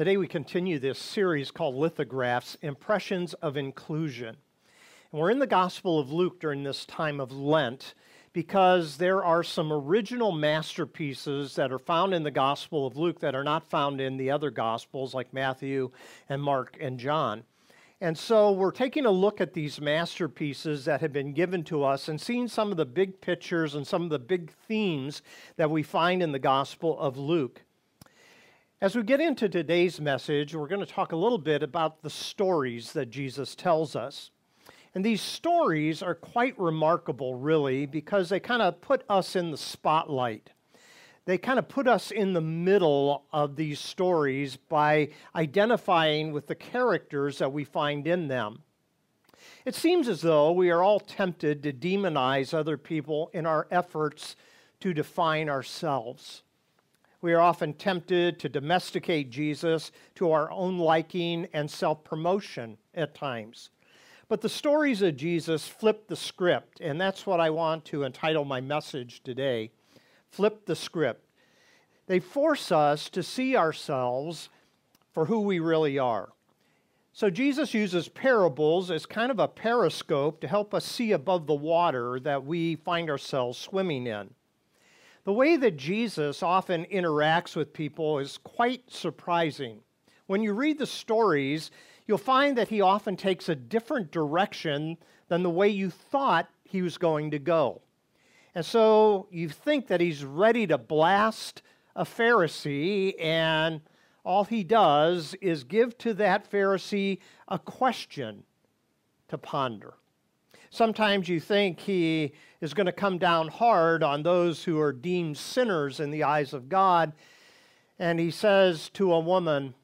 Today we continue this series called Lithographs Impressions of Inclusion. And we're in the Gospel of Luke during this time of Lent because there are some original masterpieces that are found in the Gospel of Luke that are not found in the other Gospels like Matthew and Mark and John. And so we're taking a look at these masterpieces that have been given to us and seeing some of the big pictures and some of the big themes that we find in the Gospel of Luke. As we get into today's message, we're going to talk a little bit about the stories that Jesus tells us. And these stories are quite remarkable, really, because they kind of put us in the spotlight. They kind of put us in the middle of these stories by identifying with the characters that we find in them. It seems as though we are all tempted to demonize other people in our efforts to define ourselves. We are often tempted to domesticate Jesus to our own liking and self promotion at times. But the stories of Jesus flip the script, and that's what I want to entitle my message today Flip the Script. They force us to see ourselves for who we really are. So Jesus uses parables as kind of a periscope to help us see above the water that we find ourselves swimming in. The way that Jesus often interacts with people is quite surprising. When you read the stories, you'll find that he often takes a different direction than the way you thought he was going to go. And so you think that he's ready to blast a Pharisee, and all he does is give to that Pharisee a question to ponder. Sometimes you think he is going to come down hard on those who are deemed sinners in the eyes of God. And he says to a woman,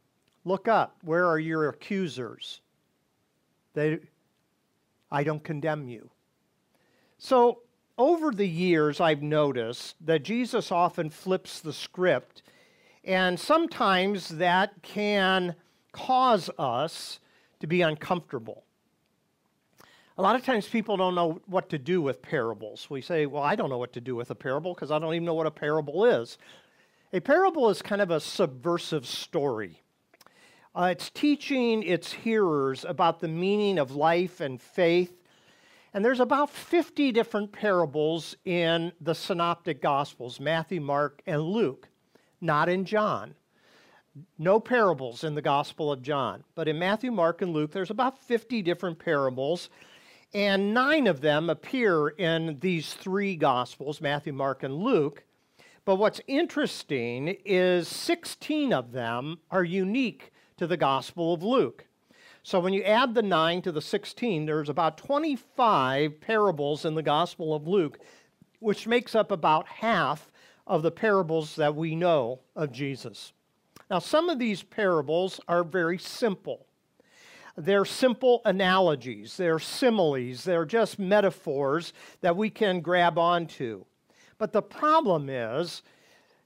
Look up, where are your accusers? They, I don't condemn you. So, over the years, I've noticed that Jesus often flips the script, and sometimes that can cause us to be uncomfortable. A lot of times people don't know what to do with parables. We say, Well, I don't know what to do with a parable because I don't even know what a parable is. A parable is kind of a subversive story. Uh, it's teaching its hearers about the meaning of life and faith. And there's about 50 different parables in the synoptic gospels Matthew, Mark, and Luke, not in John. No parables in the Gospel of John. But in Matthew, Mark, and Luke, there's about 50 different parables and nine of them appear in these three Gospels Matthew, Mark, and Luke. But what's interesting is 16 of them are unique to the Gospel of Luke. So when you add the 9 to the 16, there's about 25 parables in the Gospel of Luke, which makes up about half of the parables that we know of Jesus. Now, some of these parables are very simple. They're simple analogies, they're similes, they're just metaphors that we can grab onto. But the problem is,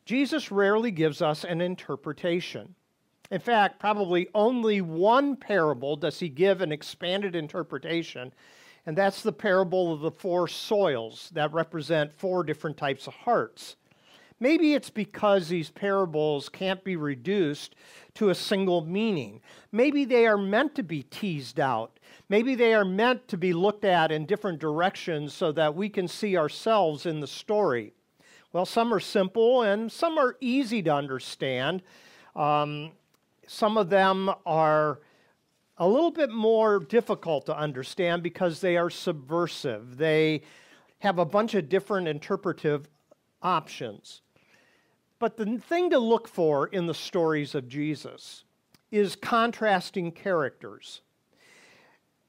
Jesus rarely gives us an interpretation. In fact, probably only one parable does he give an expanded interpretation, and that's the parable of the four soils that represent four different types of hearts. Maybe it's because these parables can't be reduced to a single meaning. Maybe they are meant to be teased out. Maybe they are meant to be looked at in different directions so that we can see ourselves in the story. Well, some are simple and some are easy to understand. Um, some of them are a little bit more difficult to understand because they are subversive. They have a bunch of different interpretive options. But the thing to look for in the stories of Jesus is contrasting characters.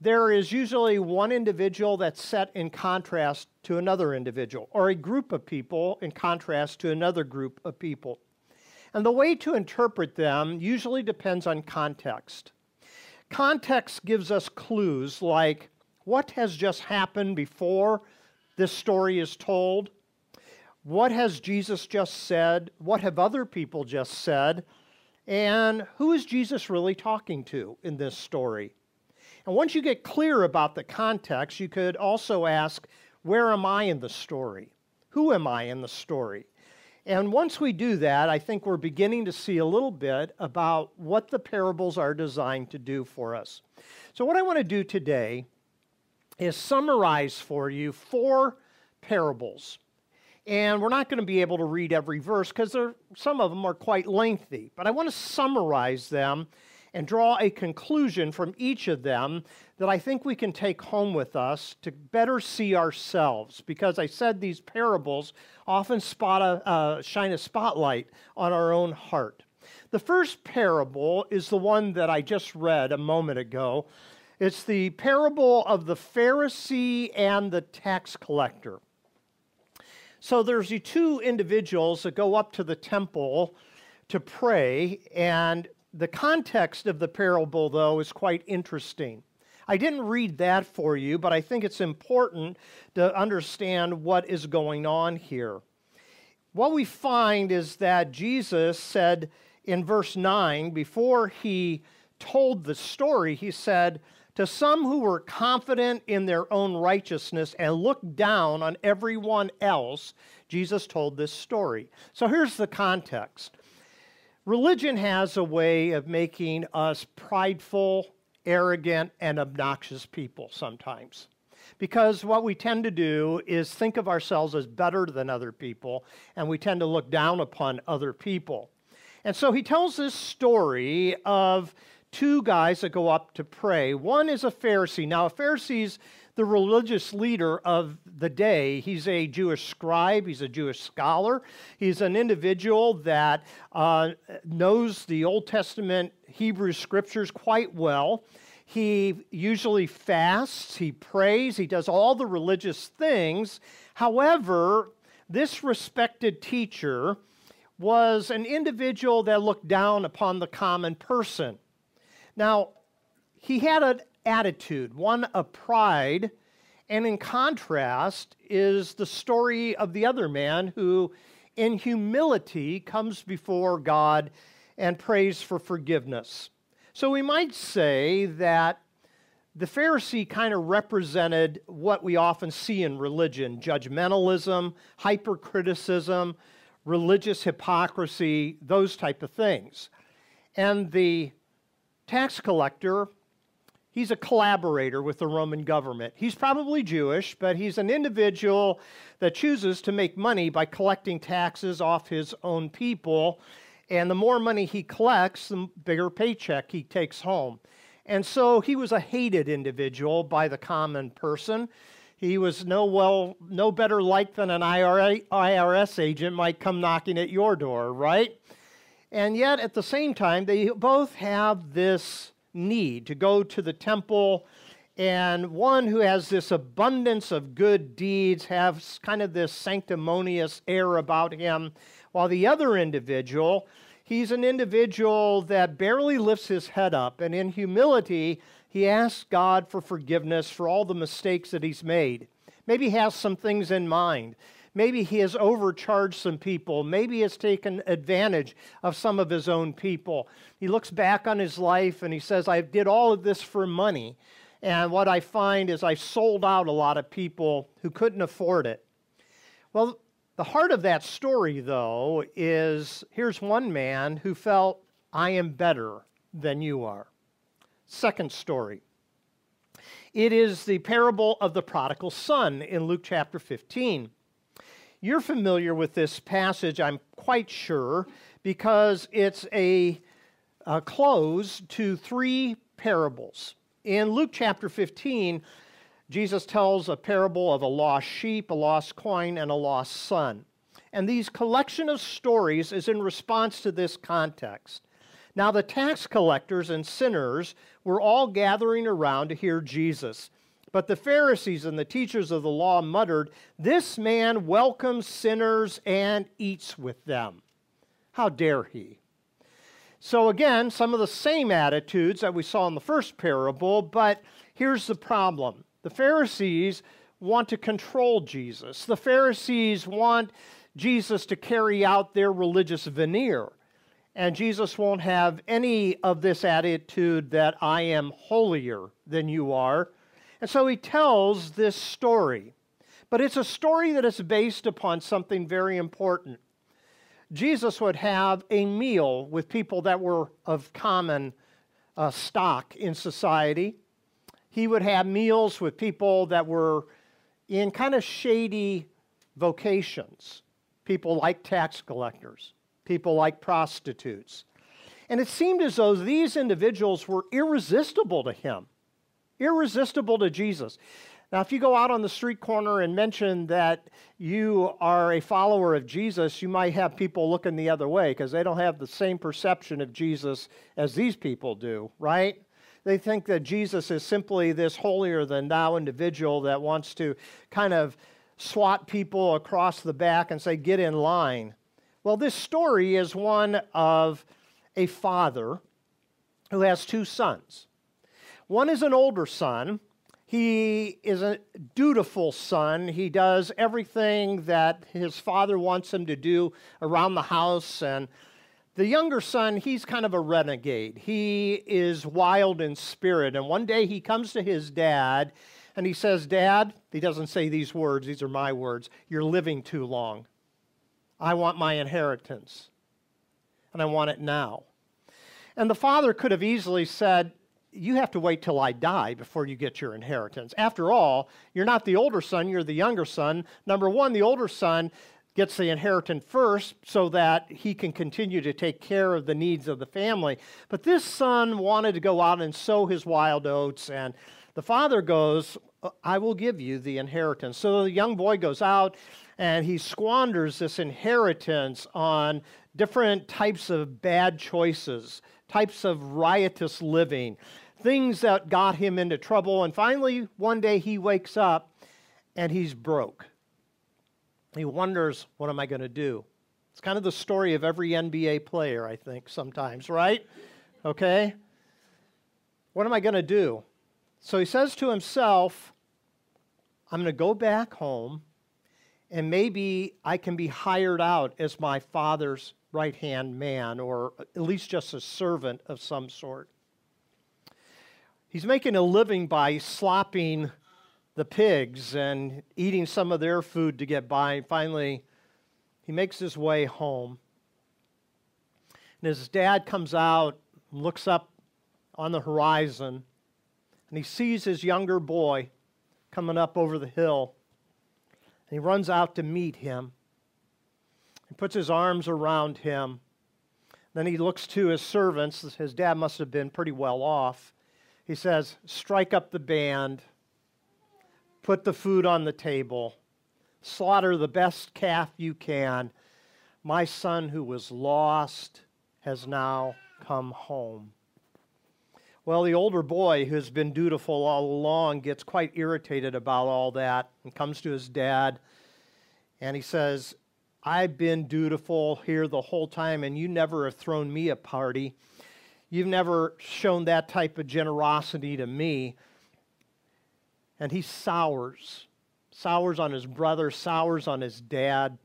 There is usually one individual that's set in contrast to another individual, or a group of people in contrast to another group of people. And the way to interpret them usually depends on context. Context gives us clues like what has just happened before this story is told, what has Jesus just said? What have other people just said? And who is Jesus really talking to in this story? And once you get clear about the context, you could also ask, where am I in the story? Who am I in the story? And once we do that, I think we're beginning to see a little bit about what the parables are designed to do for us. So, what I want to do today is summarize for you four parables. And we're not going to be able to read every verse because some of them are quite lengthy. But I want to summarize them and draw a conclusion from each of them that I think we can take home with us to better see ourselves. Because I said these parables often spot a, uh, shine a spotlight on our own heart. The first parable is the one that I just read a moment ago. It's the parable of the Pharisee and the tax collector. So there's the two individuals that go up to the temple to pray, and the context of the parable, though, is quite interesting. I didn't read that for you, but I think it's important to understand what is going on here. What we find is that Jesus said in verse 9, before he told the story, he said, To some who were confident in their own righteousness and looked down on everyone else, Jesus told this story. So here's the context Religion has a way of making us prideful, arrogant, and obnoxious people sometimes. Because what we tend to do is think of ourselves as better than other people, and we tend to look down upon other people. And so he tells this story of two guys that go up to pray. One is a Pharisee. Now, a Pharisee's the religious leader of the day. He's a Jewish scribe, he's a Jewish scholar, he's an individual that uh, knows the Old Testament Hebrew scriptures quite well. He usually fasts, he prays, he does all the religious things. However, this respected teacher was an individual that looked down upon the common person. Now, he had an attitude, one of pride. And in contrast is the story of the other man who, in humility, comes before God and prays for forgiveness. So we might say that the Pharisee kind of represented what we often see in religion judgmentalism, hypercriticism, religious hypocrisy, those type of things. And the tax collector He's a collaborator with the Roman government. He's probably Jewish, but he's an individual that chooses to make money by collecting taxes off his own people. And the more money he collects, the bigger paycheck he takes home. And so he was a hated individual by the common person. He was no well, no better liked than an IRS agent might come knocking at your door, right? And yet, at the same time, they both have this need to go to the temple and one who has this abundance of good deeds has kind of this sanctimonious air about him while the other individual he's an individual that barely lifts his head up and in humility he asks god for forgiveness for all the mistakes that he's made. Maybe has some things in mind Maybe he has overcharged some people. Maybe he has taken advantage of some of his own people. He looks back on his life and he says, I did all of this for money. And what I find is I sold out a lot of people who couldn't afford it. Well, the heart of that story, though, is here's one man who felt, I am better than you are. Second story. It is the parable of the prodigal son in Luke chapter 15. You're familiar with this passage, I'm quite sure, because it's a, a close to three parables. In Luke chapter 15, Jesus tells a parable of a lost sheep, a lost coin, and a lost son. And these collection of stories is in response to this context. Now, the tax collectors and sinners were all gathering around to hear Jesus. But the Pharisees and the teachers of the law muttered, This man welcomes sinners and eats with them. How dare he? So, again, some of the same attitudes that we saw in the first parable, but here's the problem the Pharisees want to control Jesus, the Pharisees want Jesus to carry out their religious veneer. And Jesus won't have any of this attitude that I am holier than you are. And so he tells this story. But it's a story that is based upon something very important. Jesus would have a meal with people that were of common uh, stock in society. He would have meals with people that were in kind of shady vocations, people like tax collectors, people like prostitutes. And it seemed as though these individuals were irresistible to him, irresistible to Jesus. Now, if you go out on the street corner and mention that you are a follower of Jesus, you might have people looking the other way because they don't have the same perception of Jesus as these people do, right? They think that Jesus is simply this holier than thou individual that wants to kind of swat people across the back and say, get in line. Well, this story is one of a father who has two sons. One is an older son he is a dutiful son. He does everything that his father wants him to do around the house. And the younger son, he's kind of a renegade. He is wild in spirit. And one day he comes to his dad and he says, Dad, he doesn't say these words, these are my words, you're living too long. I want my inheritance. And I want it now. And the father could have easily said, you have to wait till I die before you get your inheritance. After all, you're not the older son, you're the younger son. Number one, the older son gets the inheritance first so that he can continue to take care of the needs of the family. But this son wanted to go out and sow his wild oats, and the father goes, I will give you the inheritance. So the young boy goes out and he squanders this inheritance on different types of bad choices, types of riotous living things that got him into trouble. And finally, one day he wakes up and he's broke. He wonders, what am I going to do? It's kind of the story of every NBA player, I think, sometimes, right? Okay? What am I going to do? So he says to himself, I'm going to go back home and maybe I can be hired out as my father's right hand man or at least just a servant of some sort. He's making a living by slopping the pigs and eating some of their food to get by. Finally, he makes his way home. And his dad comes out looks up on the horizon, and he sees his younger boy coming up over the hill. And he runs out to meet him. He puts his arms around him. Then he looks to his servants. His dad must have been pretty well off. He says, strike up the band, put the food on the table, slaughter the best calf you can. My son who was lost has now come home. Well, the older boy, who's been dutiful all along, gets quite irritated about all that and comes to his dad and he says, I've been dutiful here the whole time, and you never have thrown me a party. You've never shown that type of generosity to me. And he sours, sours on his brother, sours on his dad,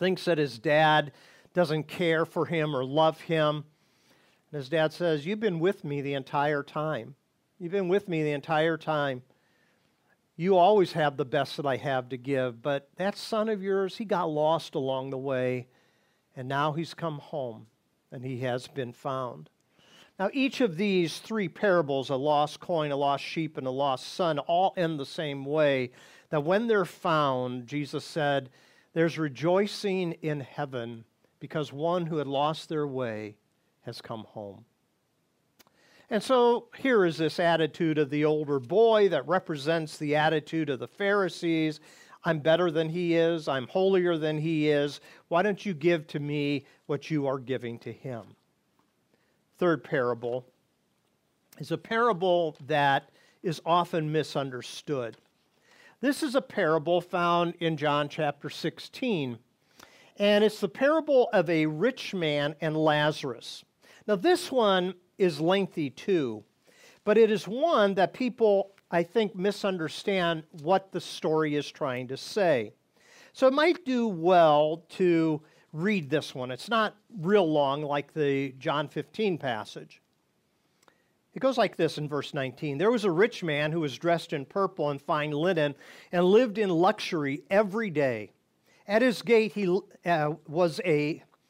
thinks that his dad doesn't care for him or love him. And his dad says, You've been with me the entire time. You've been with me the entire time. You always have the best that I have to give, but that son of yours, he got lost along the way, and now he's come home and he has been found. Now, each of these three parables, a lost coin, a lost sheep, and a lost son, all end the same way that when they're found, Jesus said, there's rejoicing in heaven because one who had lost their way has come home. And so here is this attitude of the older boy that represents the attitude of the Pharisees. I'm better than he is. I'm holier than he is. Why don't you give to me what you are giving to him? Third parable is a parable that is often misunderstood. This is a parable found in John chapter 16, and it's the parable of a rich man and Lazarus. Now, this one is lengthy too, but it is one that people I think, misunderstand what the story is trying to say. So it might do well to read this one. It's not real long like the John 15 passage. It goes like this in verse 19 There was a rich man who was dressed in purple and fine linen and lived in luxury every day. At his gate he uh, was a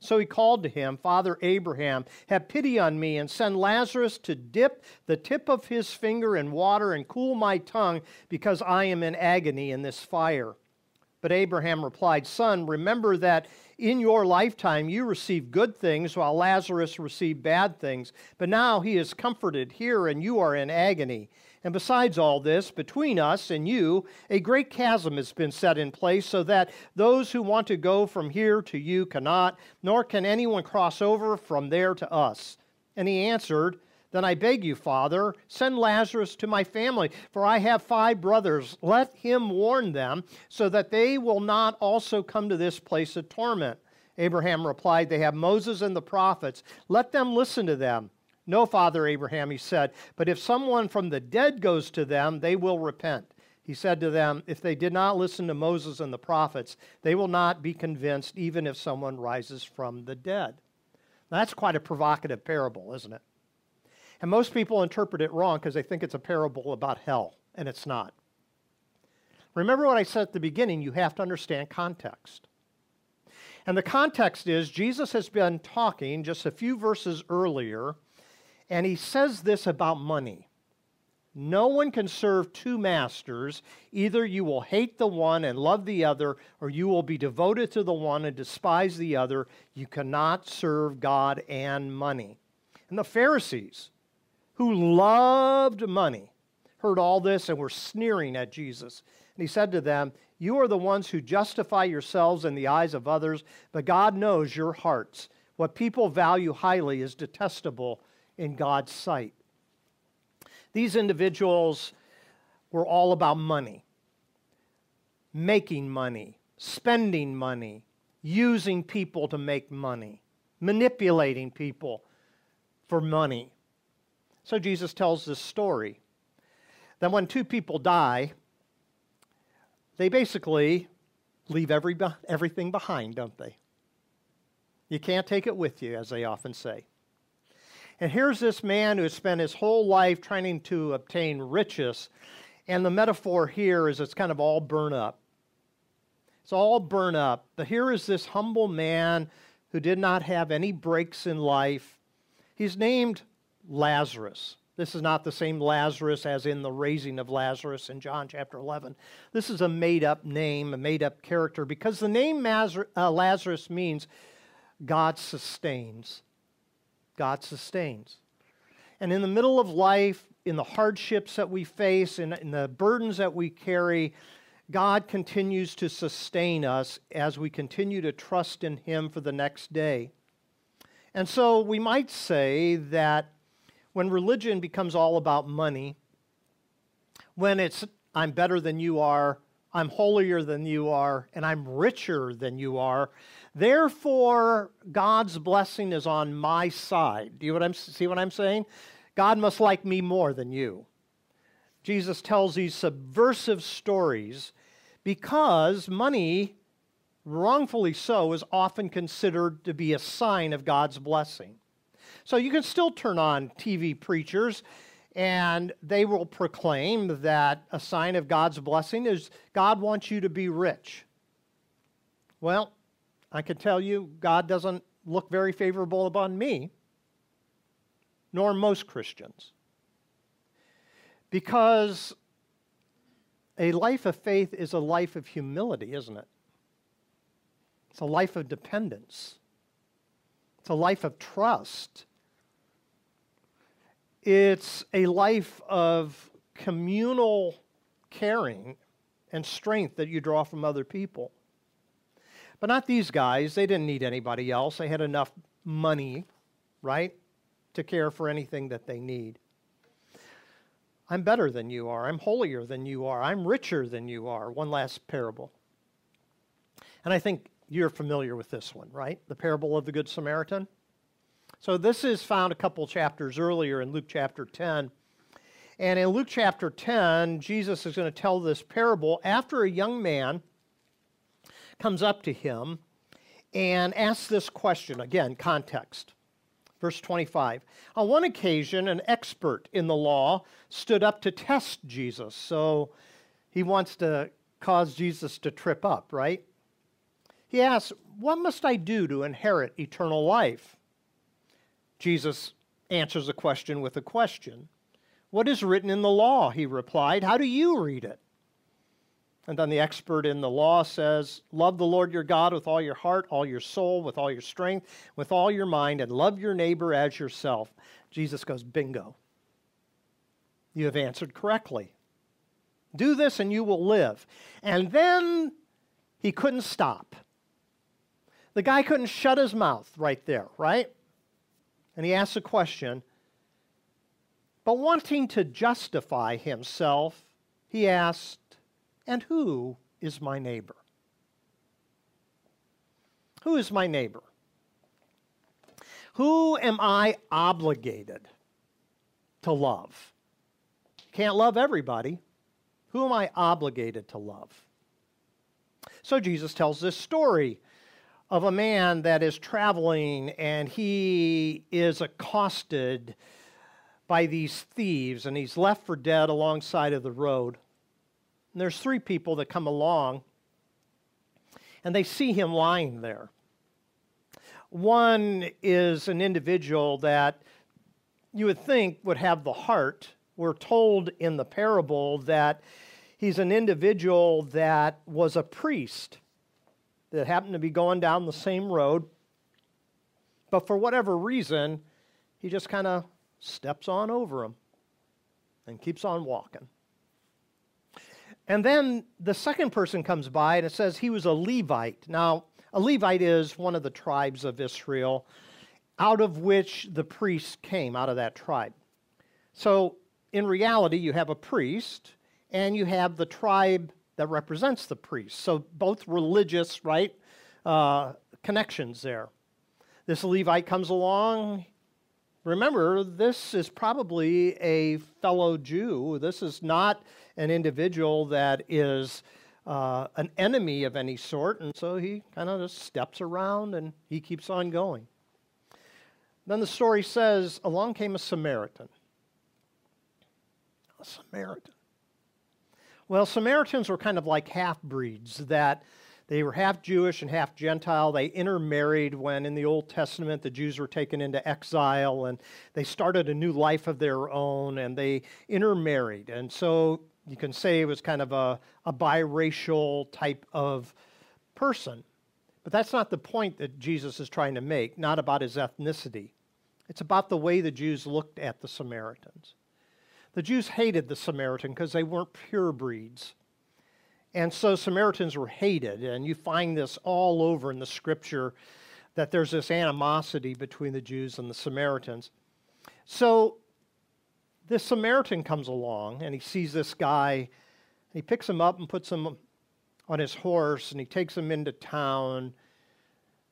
So he called to him, Father Abraham, have pity on me and send Lazarus to dip the tip of his finger in water and cool my tongue, because I am in agony in this fire. But Abraham replied, Son, remember that in your lifetime you received good things, while Lazarus received bad things. But now he is comforted here, and you are in agony. And besides all this, between us and you, a great chasm has been set in place, so that those who want to go from here to you cannot, nor can anyone cross over from there to us. And he answered, Then I beg you, Father, send Lazarus to my family, for I have five brothers. Let him warn them, so that they will not also come to this place of torment. Abraham replied, They have Moses and the prophets. Let them listen to them. No, Father Abraham, he said, but if someone from the dead goes to them, they will repent. He said to them, If they did not listen to Moses and the prophets, they will not be convinced, even if someone rises from the dead. Now, That's quite a provocative parable, isn't it? And most people interpret it wrong because they think it's a parable about hell, and it's not. Remember what I said at the beginning you have to understand context. And the context is Jesus has been talking just a few verses earlier and he says this about money No one can serve two masters. Either you will hate the one and love the other, or you will be devoted to the one and despise the other. You cannot serve God and money. And the Pharisees, who loved money, heard all this and were sneering at Jesus. And he said to them, You are the ones who justify yourselves in the eyes of others, but God knows your hearts. What people value highly is detestable in God's sight. These individuals were all about money, making money, spending money, using people to make money, manipulating people for money. So Jesus tells this story that when two people die, they basically leave every, everything behind, don't they? You can't take it with you, as they often say. And here's this man who has spent his whole life trying to obtain riches. And the metaphor here is it's kind of all burn up. It's all burn up. But here is this humble man who did not have any breaks in life. He's named Lazarus. This is not the same Lazarus as in the raising of Lazarus in John chapter 11. This is a made up name, a made up character, because the name uh, Lazarus means God sustains. God sustains. And in the middle of life, in the hardships that we face, in, in the burdens that we carry, God continues to sustain us as we continue to trust in Him for the next day. And so we might say that when religion becomes all about money, when it's I'm better than you are, I'm holier than you are, and I'm richer than you are, Therefore, God's blessing is on my side. Do you what I'm, see what I'm saying? God must like me more than you. Jesus tells these subversive stories because money, wrongfully so, is often considered to be a sign of God's blessing. So you can still turn on TV preachers and they will proclaim that a sign of God's blessing is God wants you to be rich. Well, I can tell you, God doesn't look very favorable upon me, nor most Christians. Because a life of faith is a life of humility, isn't it? It's a life of dependence, it's a life of trust. It's a life of communal caring and strength that you draw from other people. But not these guys. They didn't need anybody else. They had enough money, right, to care for anything that they need. I'm better than you are. I'm holier than you are. I'm richer than you are. One last parable. And I think You're familiar with this one, right? The parable of the Good Samaritan. So this is found a couple chapters earlier in Luke chapter 10. And in Luke chapter 10, Jesus is going to tell this parable after a young man comes up to him and asks this question. Again, context. Verse 25. On one occasion, an expert in the law stood up to test Jesus. So he wants to cause Jesus to trip up, right? He asks, What must I do to inherit eternal life? Jesus answers the question with a question. What is written in the law? He replied. How do you read it? And then the expert in the law says, Love the Lord your God with all your heart, all your soul, with all your strength, with all your mind, and love your neighbor as yourself. Jesus goes, Bingo. You have answered correctly. Do this and you will live. And then he couldn't stop. The guy couldn't shut his mouth right there, right? And he asked a question. But wanting to justify himself, he asked, And who is my neighbor? Who is my neighbor? Who am I obligated to love? Can't love everybody. Who am I obligated to love? So Jesus tells this story of a man that is traveling and he is accosted by these thieves and he's left for dead alongside of the road. And there's three people that come along and they see him lying there. One is an individual that you would think would have the heart. We're told in the parable that he's an individual that was a priest that happened to be going down the same road. But for whatever reason, he just kind of steps on over him and keeps on walking. And then the second person comes by and it says he was a Levite. Now, a Levite is one of the tribes of Israel out of which the priests came, out of that tribe. So, in reality, you have a priest and you have the tribe that represents the priest. So both religious, right, uh, connections there. This Levite comes along. Remember, this is probably a fellow Jew. This is not an individual that is uh, an enemy of any sort. And so he kind of just steps around and he keeps on going. Then the story says, along came a Samaritan. A Samaritan. Well, Samaritans were kind of like half breeds that they were half Jewish and half Gentile. They intermarried when in the Old Testament the Jews were taken into exile and they started a new life of their own and they intermarried. And so you can say it was kind of a, a biracial type of person. But that's not the point that Jesus is trying to make, not about his ethnicity. It's about the way the Jews looked at the Samaritans. The Jews hated the Samaritan because they weren't pure breeds. And so Samaritans were hated, and you find this all over in the scripture that there's this animosity between the Jews and the Samaritans. So this Samaritan comes along and he sees this guy, and he picks him up and puts him on his horse, and he takes him into town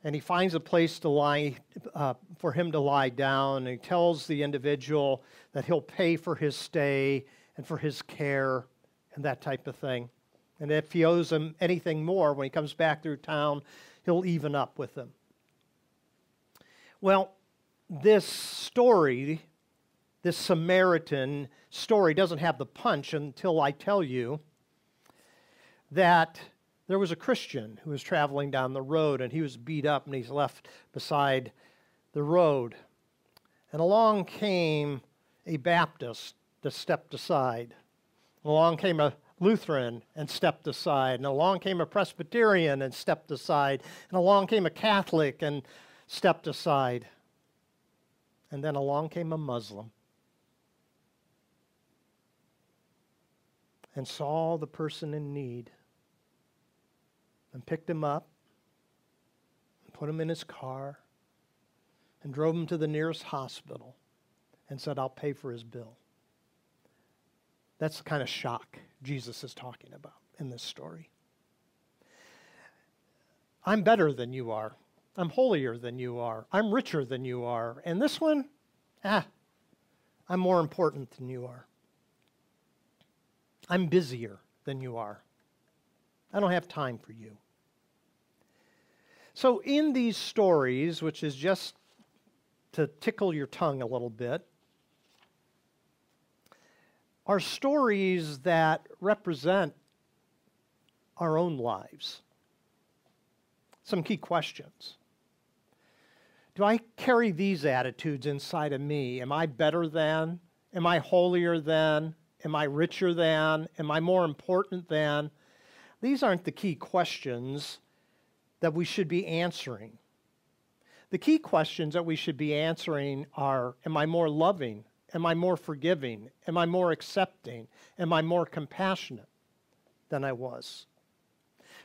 and he finds a place to lie uh, for him to lie down. And he tells the individual that he'll pay for his stay and for his care and that type of thing and if he owes him anything more when he comes back through town he'll even up with them. well this story this samaritan story doesn't have the punch until i tell you that there was a Christian who was traveling down the road and he was beat up and he's left beside the road. And along came a Baptist that stepped aside. Along came a Lutheran and stepped aside. And along came a Presbyterian and stepped aside. And along came a Catholic and stepped aside. And then along came a Muslim and saw the person in need and picked him up and put him in his car and drove him to the nearest hospital and said, I'll pay for his bill. That's the kind of shock Jesus is talking about in this story. I'm better than you are. I'm holier than you are. I'm richer than you are. And this one, ah, I'm more important than you are. I'm busier than you are. I don't have time for you. So, in these stories, which is just to tickle your tongue a little bit, are stories that represent our own lives. Some key questions. Do I carry these attitudes inside of me? Am I better than? Am I holier than? Am I richer than? Am I more important than? These aren't the key questions that we should be answering. The key questions that we should be answering are Am I more loving? Am I more forgiving? Am I more accepting? Am I more compassionate than I was?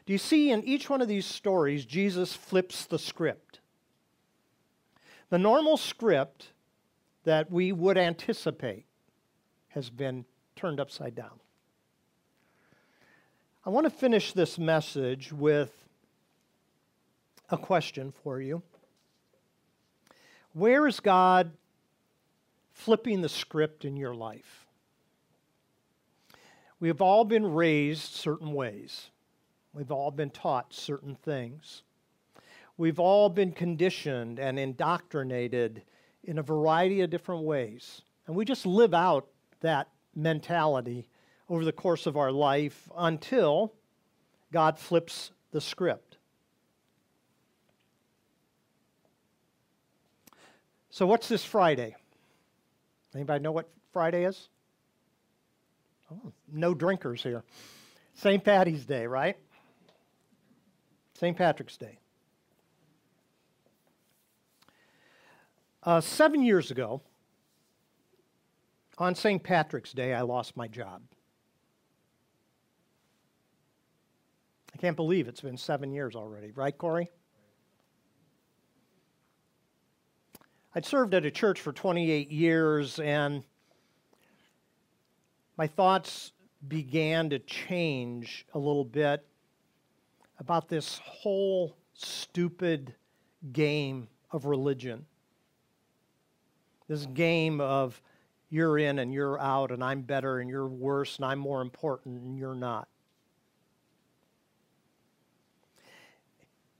Do you see in each one of these stories, Jesus flips the script? The normal script that we would anticipate has been turned upside down. I want to finish this message with a question for you. Where is God flipping the script in your life? We have all been raised certain ways. We've all been taught certain things. We've all been conditioned and indoctrinated in a variety of different ways. And we just live out that mentality over the course of our life until God flips the script. So, what's this Friday? Anybody know what Friday is? Oh, no drinkers here. St. Patty's Day, right? St. Patrick's Day. Uh, seven years ago, on St. Patrick's Day, I lost my job. I can't believe it's been seven years already, right, Corey? I'd served at a church for 28 years, and my thoughts began to change a little bit about this whole stupid game of religion. This game of you're in and you're out, and I'm better and you're worse, and I'm more important and you're not.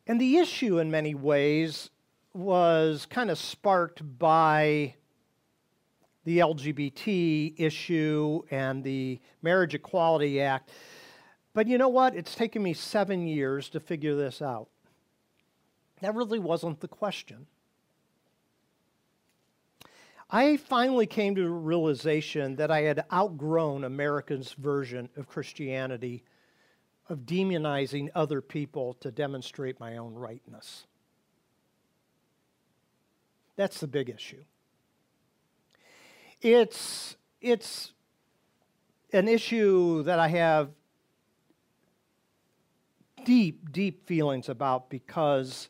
And the issue, in many ways, was kind of sparked by the LGBT issue and the Marriage Equality Act. But you know what? It's taken me seven years to figure this out. That really wasn't the question. I finally came to a realization that I had outgrown America's version of Christianity of demonizing other people to demonstrate my own rightness. That's the big issue. It's, it's an issue that I have deep, deep feelings about because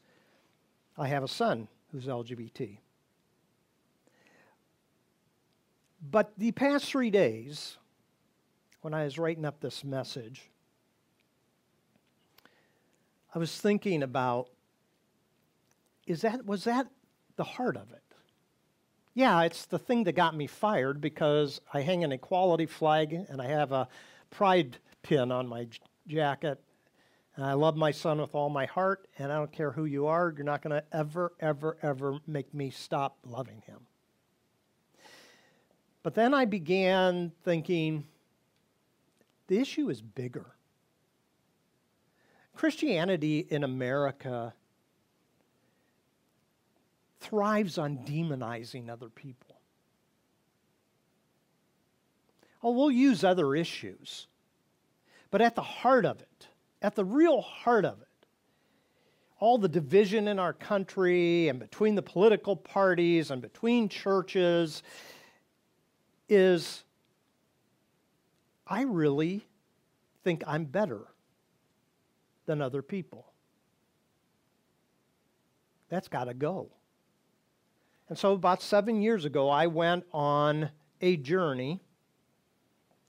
I have a son who's LGBT. But the past three days, when I was writing up this message, I was thinking about is that was that the heart of it? Yeah, it's the thing that got me fired because I hang an equality flag and I have a pride pin on my jacket. And I love my son with all my heart, and I don't care who you are, you're not going to ever, ever, ever make me stop loving him. But then I began thinking the issue is bigger. Christianity in America thrives on demonizing other people. Oh, we'll use other issues. But at the heart of it, at the real heart of it, all the division in our country and between the political parties and between churches is I really think I'm better than other people. That's got to go. And so, about seven years ago, I went on a journey,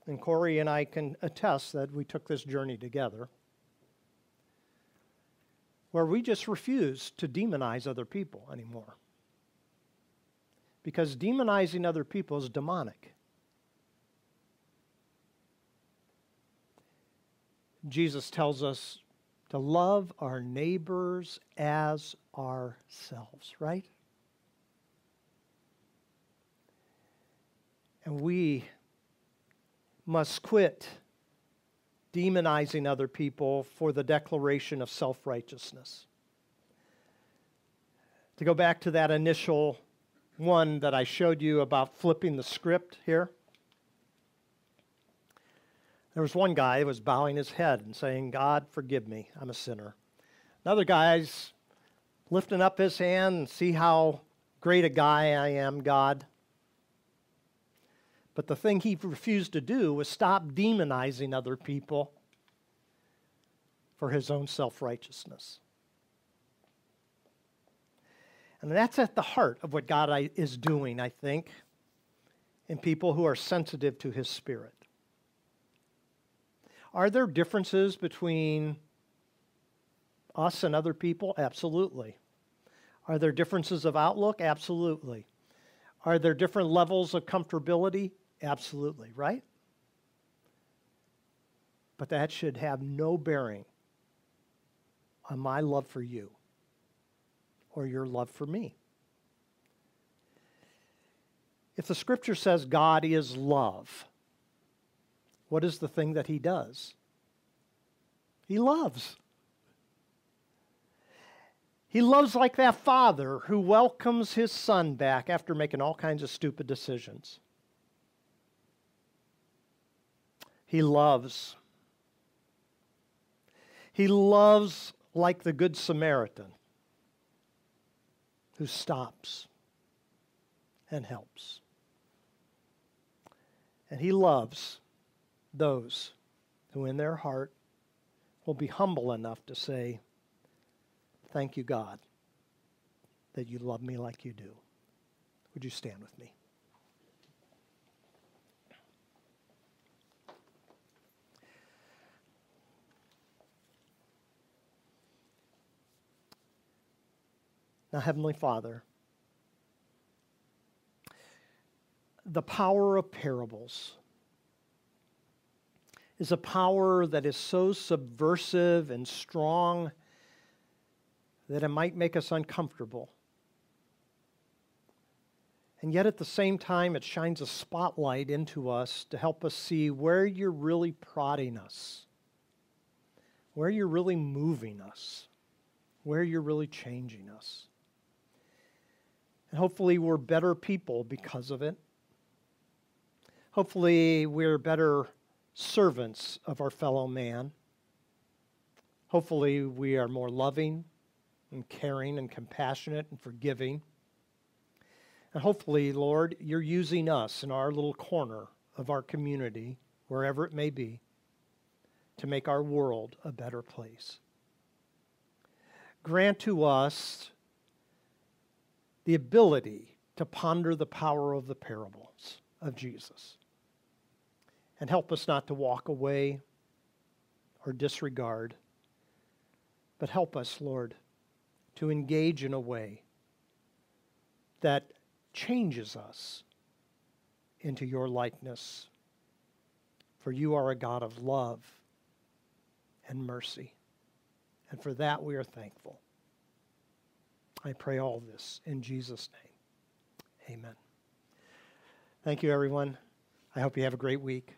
and Corey and I can attest that we took this journey together, where we just refuse to demonize other people anymore. Because demonizing other people is demonic. Jesus tells us to love our neighbors as ourselves, right? And we must quit demonizing other people for the declaration of self righteousness. To go back to that initial one that I showed you about flipping the script here. There was one guy who was bowing his head and saying, God, forgive me, I'm a sinner. Another guy's lifting up his hand and see how great a guy I am, God. But the thing he refused to do was stop demonizing other people for his own self righteousness. And that's at the heart of what God is doing, I think, in people who are sensitive to his spirit. Are there differences between us and other people? Absolutely. Are there differences of outlook? Absolutely. Are there different levels of comfortability? Absolutely, right? But that should have no bearing on my love for you or your love for me. If the scripture says God is love, what is the thing that he does? He loves. He loves like that father who welcomes his son back after making all kinds of stupid decisions. He loves. He loves like the Good Samaritan who stops and helps. And he loves those who, in their heart, will be humble enough to say, Thank you, God, that you love me like you do. Would you stand with me? Now, Heavenly Father, the power of parables is a power that is so subversive and strong that it might make us uncomfortable. And yet, at the same time, it shines a spotlight into us to help us see where you're really prodding us, where you're really moving us, where you're really changing us. And hopefully, we're better people because of it. Hopefully, we're better servants of our fellow man. Hopefully, we are more loving and caring and compassionate and forgiving. And hopefully, Lord, you're using us in our little corner of our community, wherever it may be, to make our world a better place. Grant to us the ability to ponder the power of the parables of Jesus. And help us not to walk away or disregard, but help us, Lord, to engage in a way that changes us into your likeness. For you are a God of love and mercy. And for that we are thankful. I pray all this in Jesus' name. Amen. Thank you, everyone. I hope you have a great week.